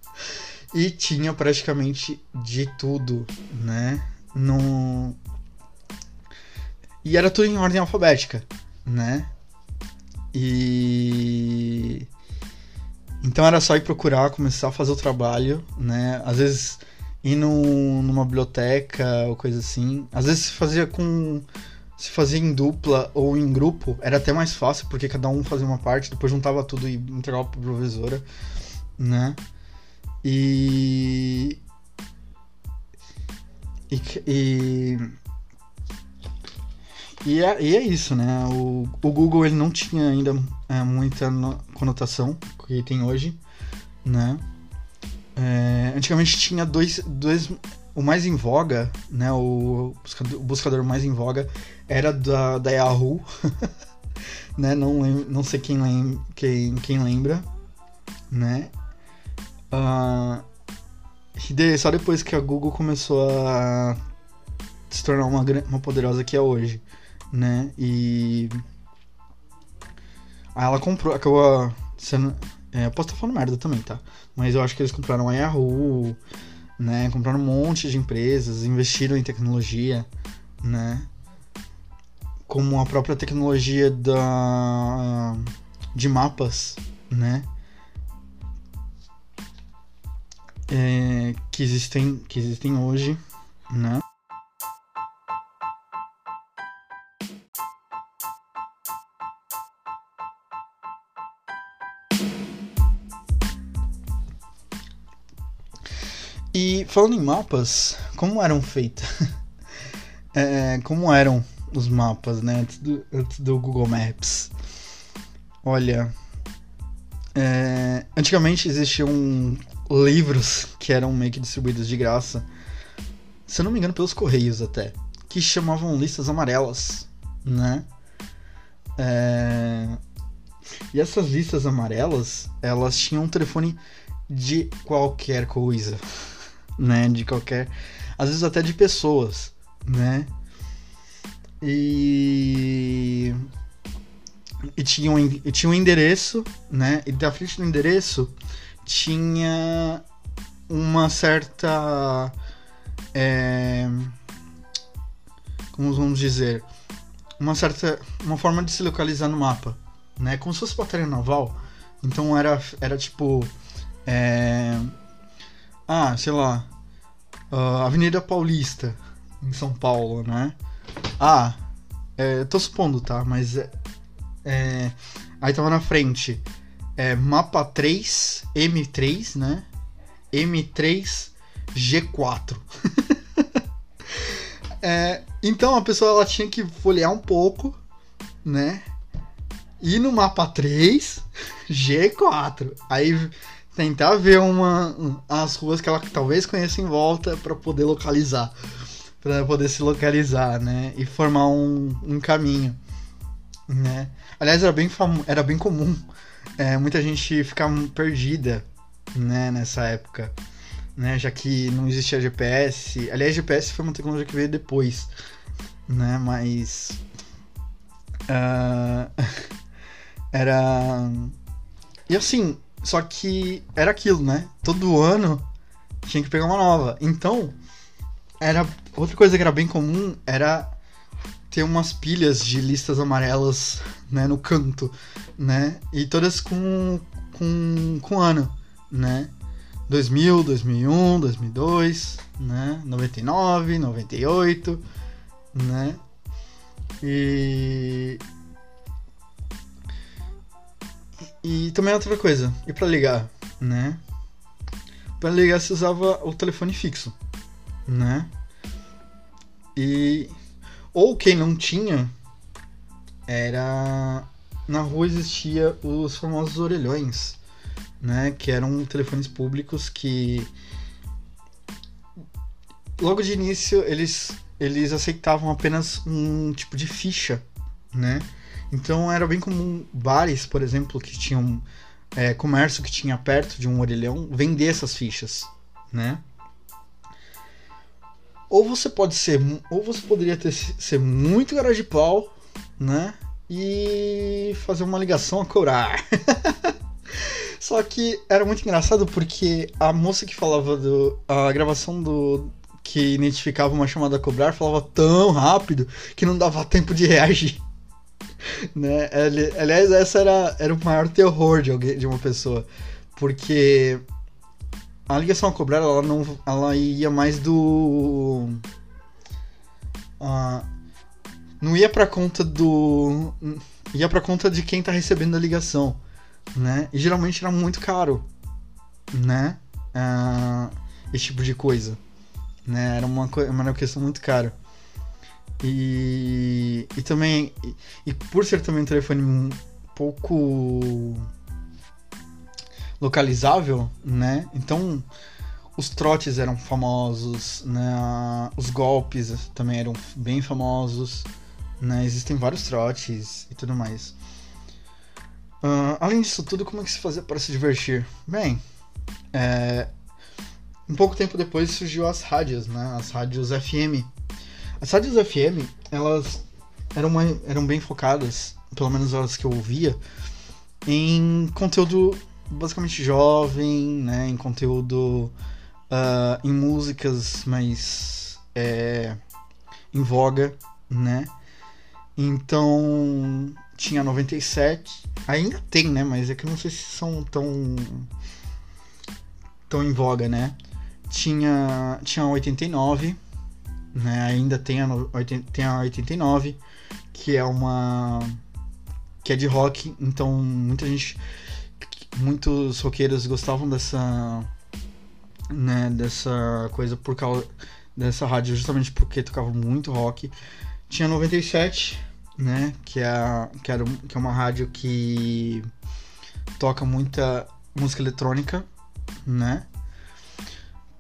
e tinha praticamente de tudo, né? No... E era tudo em ordem alfabética né? E então era só ir procurar, começar a fazer o trabalho, né? Às vezes ir numa biblioteca ou coisa assim. Às vezes se fazia com se fazia em dupla ou em grupo, era até mais fácil, porque cada um fazia uma parte, depois juntava tudo e entregava pra professora, né? E e, e e é, e é isso, né? O, o Google ele não tinha ainda é, muita no, conotação que tem hoje, né? É, antigamente tinha dois, dois. O mais em voga, né? O buscador, o buscador mais em voga era da, da Yahoo, né? Não, não sei quem, lem, quem, quem lembra, né? Uh, só depois que a Google começou a se tornar uma, uma poderosa que é hoje né? E. Aí ela comprou, acabou sendo. É, eu posso estar falando merda também, tá? Mas eu acho que eles compraram a Yahoo, né? Compraram um monte de empresas, investiram em tecnologia, né? como a própria tecnologia da de mapas, né? É, que existem que existem hoje, né? E falando em mapas, como eram feitos? é, como eram os mapas, né? Antes do, antes do Google Maps. Olha. É, antigamente existiam livros que eram meio que distribuídos de graça. Se eu não me engano, pelos Correios até. Que chamavam listas amarelas, né? É, e essas listas amarelas, elas tinham um telefone de qualquer coisa né? De qualquer. Às vezes até de pessoas, né? E. E tinha um, e tinha um endereço, né? E da frente do endereço tinha uma certa. É, como vamos dizer? Uma certa. Uma forma de se localizar no mapa, né? Como se fosse batalha naval. Então era, era tipo. É, ah, sei lá, uh, Avenida Paulista, em São Paulo, né? Ah, é, tô supondo, tá? Mas é, é, aí tava na frente é, mapa 3, M3, né? M3 G4. é, então a pessoa ela tinha que folhear um pouco, né? E no mapa 3, G4. Aí tentar ver uma as ruas que ela talvez conheça em volta para poder localizar, para poder se localizar, né, e formar um, um caminho, né. Aliás, era bem era bem comum é, muita gente ficar perdida, né, nessa época, né, já que não existia GPS. Aliás, GPS foi uma tecnologia que veio depois, né, mas uh, era e assim só que era aquilo, né? Todo ano tinha que pegar uma nova. Então, era outra coisa que era bem comum era ter umas pilhas de listas amarelas, né, no canto, né? E todas com com com ano, né? 2000, 2001, 2002, né? 99, 98, né? E E também outra coisa, e para ligar, né? Para ligar se usava o telefone fixo, né? E ou quem não tinha era na rua existia os famosos orelhões, né, que eram telefones públicos que logo de início eles eles aceitavam apenas um tipo de ficha, né? Então era bem comum bares, por exemplo, que tinham é, comércio que tinha perto de um orelhão, vender essas fichas, né? Ou você pode ser, ou você poderia ter, ser muito cara de pau, né? E fazer uma ligação a curar. Só que era muito engraçado porque a moça que falava do. A gravação do. que identificava uma chamada a cobrar falava tão rápido que não dava tempo de reagir né? Aliás, essa era, era o maior terror de alguém, de uma pessoa, porque a ligação a cobrar ela não, ela ia mais do, uh, não ia para conta do, ia para conta de quem tá recebendo a ligação, né? E geralmente era muito caro, né? Uh, esse tipo de coisa, né? Era uma, uma questão muito cara. E, e também, e, e por ser também um telefone um pouco localizável, né? Então os trotes eram famosos, né? Os golpes também eram bem famosos, né? Existem vários trotes e tudo mais. Uh, além disso tudo, como é que se fazia para se divertir? Bem, é, um pouco tempo depois surgiu as rádios, né? As rádios FM, as rádios FM, elas eram, uma, eram bem focadas, pelo menos as que eu ouvia, em conteúdo basicamente jovem, né? Em conteúdo. Uh, em músicas mais. É, em voga, né? Então, tinha 97. Ainda tem, né? Mas é que não sei se são tão. tão em voga, né? Tinha, tinha 89, né? Ainda tem a, tem a 89, que é uma. que é de rock, então muita gente. Muitos roqueiros gostavam dessa. né? Dessa coisa por causa dessa rádio, justamente porque tocava muito rock. Tinha 97, né? Que é, que, era, que é uma rádio que toca muita música eletrônica, né?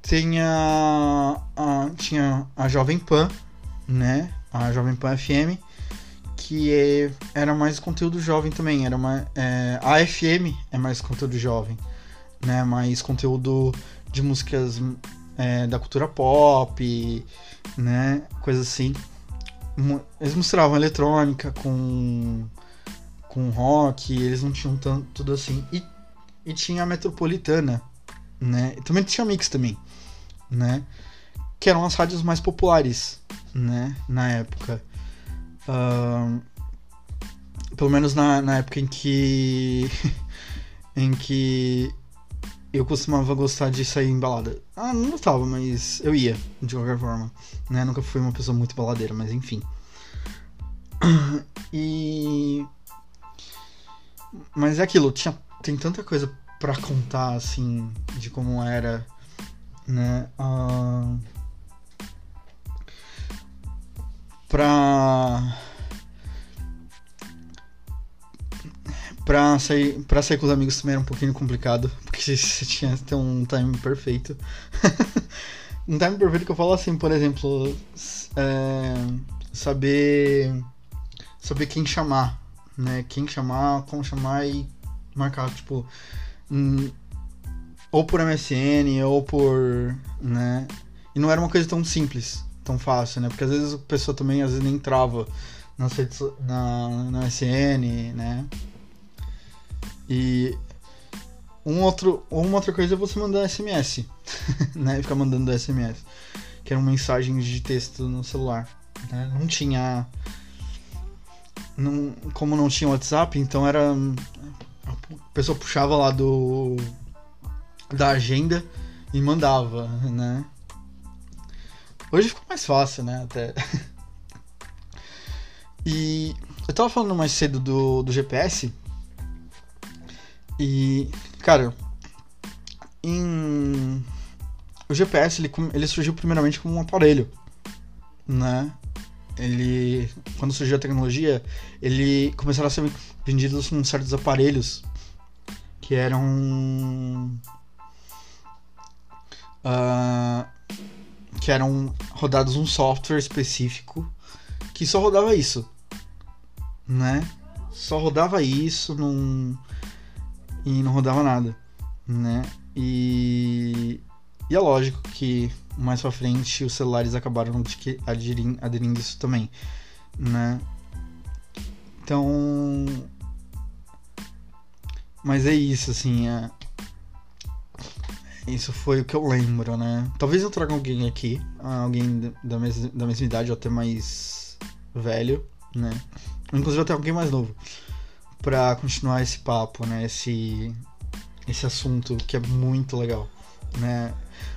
Tem a, a, tinha a Jovem Pan, né? A Jovem Pan FM, que é, era mais conteúdo jovem também. Era uma, é, a FM é mais conteúdo jovem, né? Mais conteúdo de músicas é, da cultura pop, né? Coisa assim eles mostravam eletrônica com com rock, eles não tinham tanto tudo assim. E, e tinha a metropolitana, né? Também tinha mix também, né? Que eram as rádios mais populares, né? Na época. Uh, pelo menos na, na época em que em que eu costumava gostar de sair em balada. Ah, não gostava, mas eu ia, de qualquer forma. Né? Nunca fui uma pessoa muito baladeira, mas enfim. E. Mas é aquilo, tinha, tem tanta coisa para contar, assim, de como era, né? Uh... Pra Pra sair, pra sair com os amigos também era um pouquinho complicado, porque você tinha que ter um time perfeito. um time perfeito que eu falo assim, por exemplo, é, saber saber quem chamar, né? Quem chamar, como chamar e marcar, tipo, hum, ou por MSN ou por, né? E não era uma coisa tão simples, tão fácil, né? Porque às vezes a pessoa também às vezes nem trava na, na, na SN, né? E um outro, uma outra coisa é você mandar SMS, né? Ficar mandando SMS, que eram mensagens de texto no celular. Né? Não tinha, não, como não tinha WhatsApp, então era a pessoa puxava lá do da agenda e mandava, né? Hoje ficou mais fácil, né? Até. E eu tava falando mais cedo do, do GPS e, cara, em... o GPS ele, ele surgiu primeiramente como um aparelho, né? Ele, quando surgiu a tecnologia, ele começaram a ser vendidos com certos aparelhos que eram uh, que eram rodados um software específico que só rodava isso, né? Só rodava isso num e não rodava nada, né? E, e é lógico que mais pra frente os celulares acabaram aderindo, aderindo isso também, né? Então. Mas é isso, assim. É... Isso foi o que eu lembro, né? Talvez eu traga alguém aqui, alguém da mesma, da mesma idade ou até mais velho, né? Inclusive até alguém mais novo para continuar esse papo, né? Esse, esse assunto que é muito legal, né?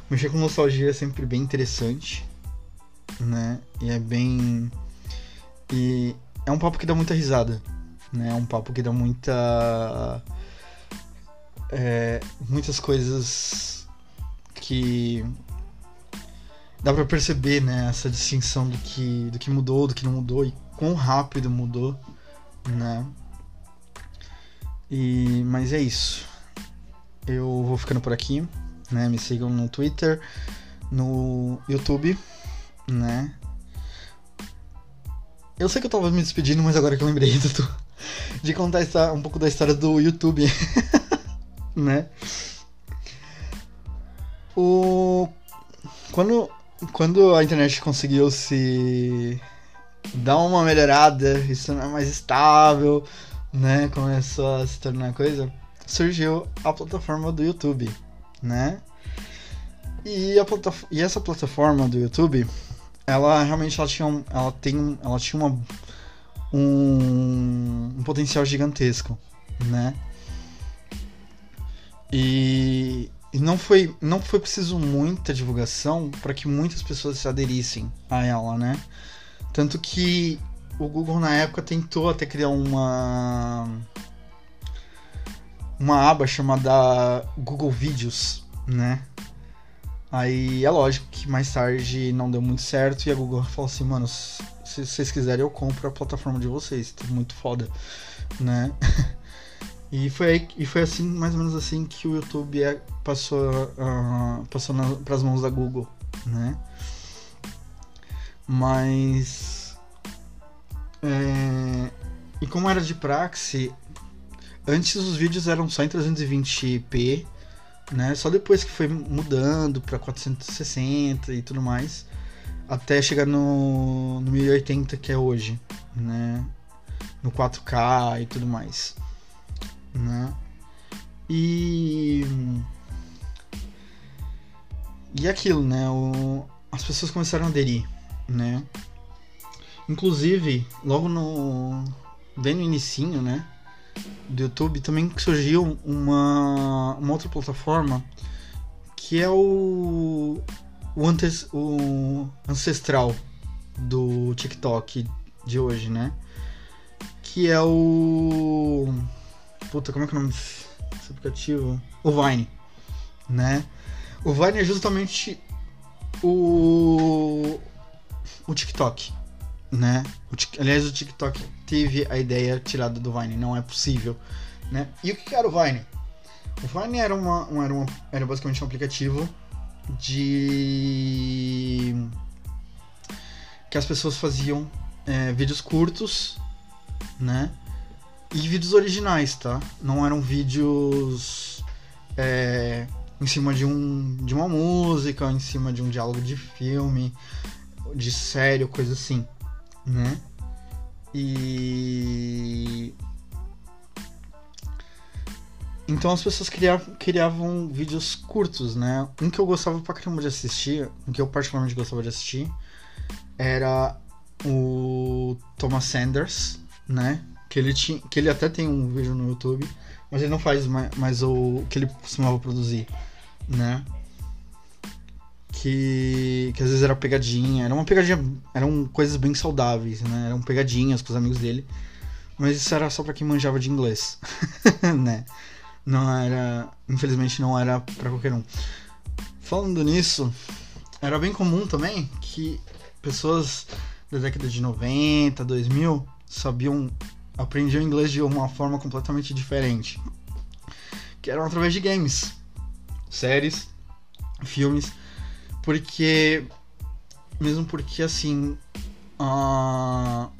Mexer com nostalgia é sempre bem interessante, né? E é bem. E é um papo que dá muita risada, né? É um papo que dá muita. É, muitas coisas que dá para perceber, né? Essa distinção do que, do que mudou, do que não mudou e quão rápido mudou, né? E, mas é isso. Eu vou ficando por aqui, né? Me sigam no Twitter, no YouTube, né? Eu sei que eu tava me despedindo, mas agora que eu lembrei do, de contar um pouco da história do YouTube, né? O quando quando a internet conseguiu se dar uma melhorada, isso é mais estável, né, começou a se tornar coisa, surgiu a plataforma do YouTube, né? E, a e essa plataforma do YouTube, ela realmente ela tinha, um, ela tem, ela tinha uma, um, um potencial gigantesco, né? E, e, não foi não foi preciso muita divulgação para que muitas pessoas se aderissem a ela, né? Tanto que o Google na época tentou até criar uma uma aba chamada Google Vídeos, né? Aí é lógico que mais tarde não deu muito certo e a Google falou assim, mano, se vocês quiserem eu compro a plataforma de vocês, tá muito foda, né? e foi aí, e foi assim, mais ou menos assim que o YouTube é, passou, uh, passou para as mãos da Google, né? Mas é, e como era de praxe, antes os vídeos eram só em 320p né? Só depois que foi mudando para 460 e tudo mais, até chegar no, no 1080 que é hoje, né? No 4K e tudo mais, né? E e aquilo, né? O, as pessoas começaram a aderir, né? Inclusive, logo no bem no inicinho, né? do YouTube também surgiu uma, uma outra plataforma que é o, o, antes, o ancestral do TikTok de hoje, né? Que é o. Puta, como é que é o nome desse aplicativo? O Vine, né? O Vine é justamente o. o TikTok né? O, aliás, o TikTok teve a ideia tirada do Vine, não é possível, né? E o que era o Vine? O Vine era uma, era, uma, era basicamente um aplicativo de que as pessoas faziam é, vídeos curtos, né? E vídeos originais, tá? Não eram vídeos é, em cima de, um, de uma música, em cima de um diálogo de filme, de série, coisa assim né? E então as pessoas criavam, criavam vídeos curtos, né? Um que eu gostava pra caramba de assistir, um que eu particularmente gostava de assistir, era o Thomas Sanders, né? Que ele, tinha, que ele até tem um vídeo no YouTube, mas ele não faz mais, mais o que ele costumava produzir, né? que, que às vezes era pegadinha, era uma pegadinha, eram coisas bem saudáveis, né? Eram pegadinhas com os amigos dele. Mas isso era só para quem manjava de inglês, né? Não era, infelizmente não era para qualquer um. Falando nisso, era bem comum também que pessoas da década de 90, 2000 sabiam aprendiam inglês de uma forma completamente diferente, que eram através de games, séries, filmes porque. Mesmo porque, assim. Uh,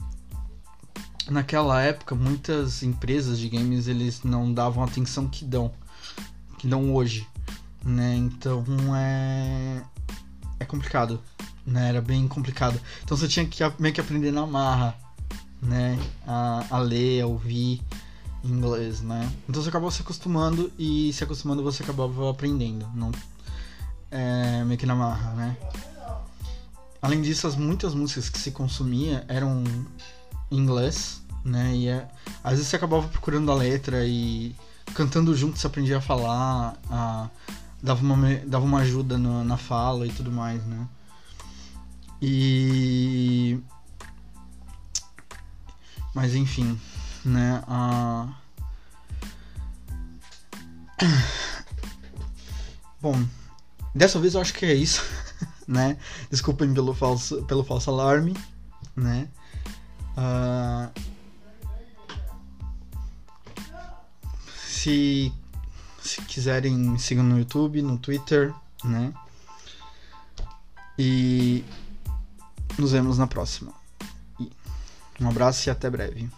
naquela época, muitas empresas de games eles não davam a atenção que dão. Que dão hoje. Né? Então é. É complicado. Né? Era bem complicado. Então você tinha que meio que aprender na marra. Né? A, a ler, a ouvir inglês, né? Então você acabou se acostumando e se acostumando você acabava aprendendo. Não é, meio que na marra, né? Além disso, as muitas músicas que se consumia eram em inglês, né? E é, às vezes você acabava procurando a letra e cantando junto você aprendia a falar, a, dava, uma, dava uma ajuda no, na fala e tudo mais, né? E. Mas enfim, né? A... Bom, Dessa vez eu acho que é isso, né? Desculpem pelo falso, pelo falso alarme, né? Uh, se, se quiserem me sigam no YouTube, no Twitter, né? E nos vemos na próxima. Um abraço e até breve.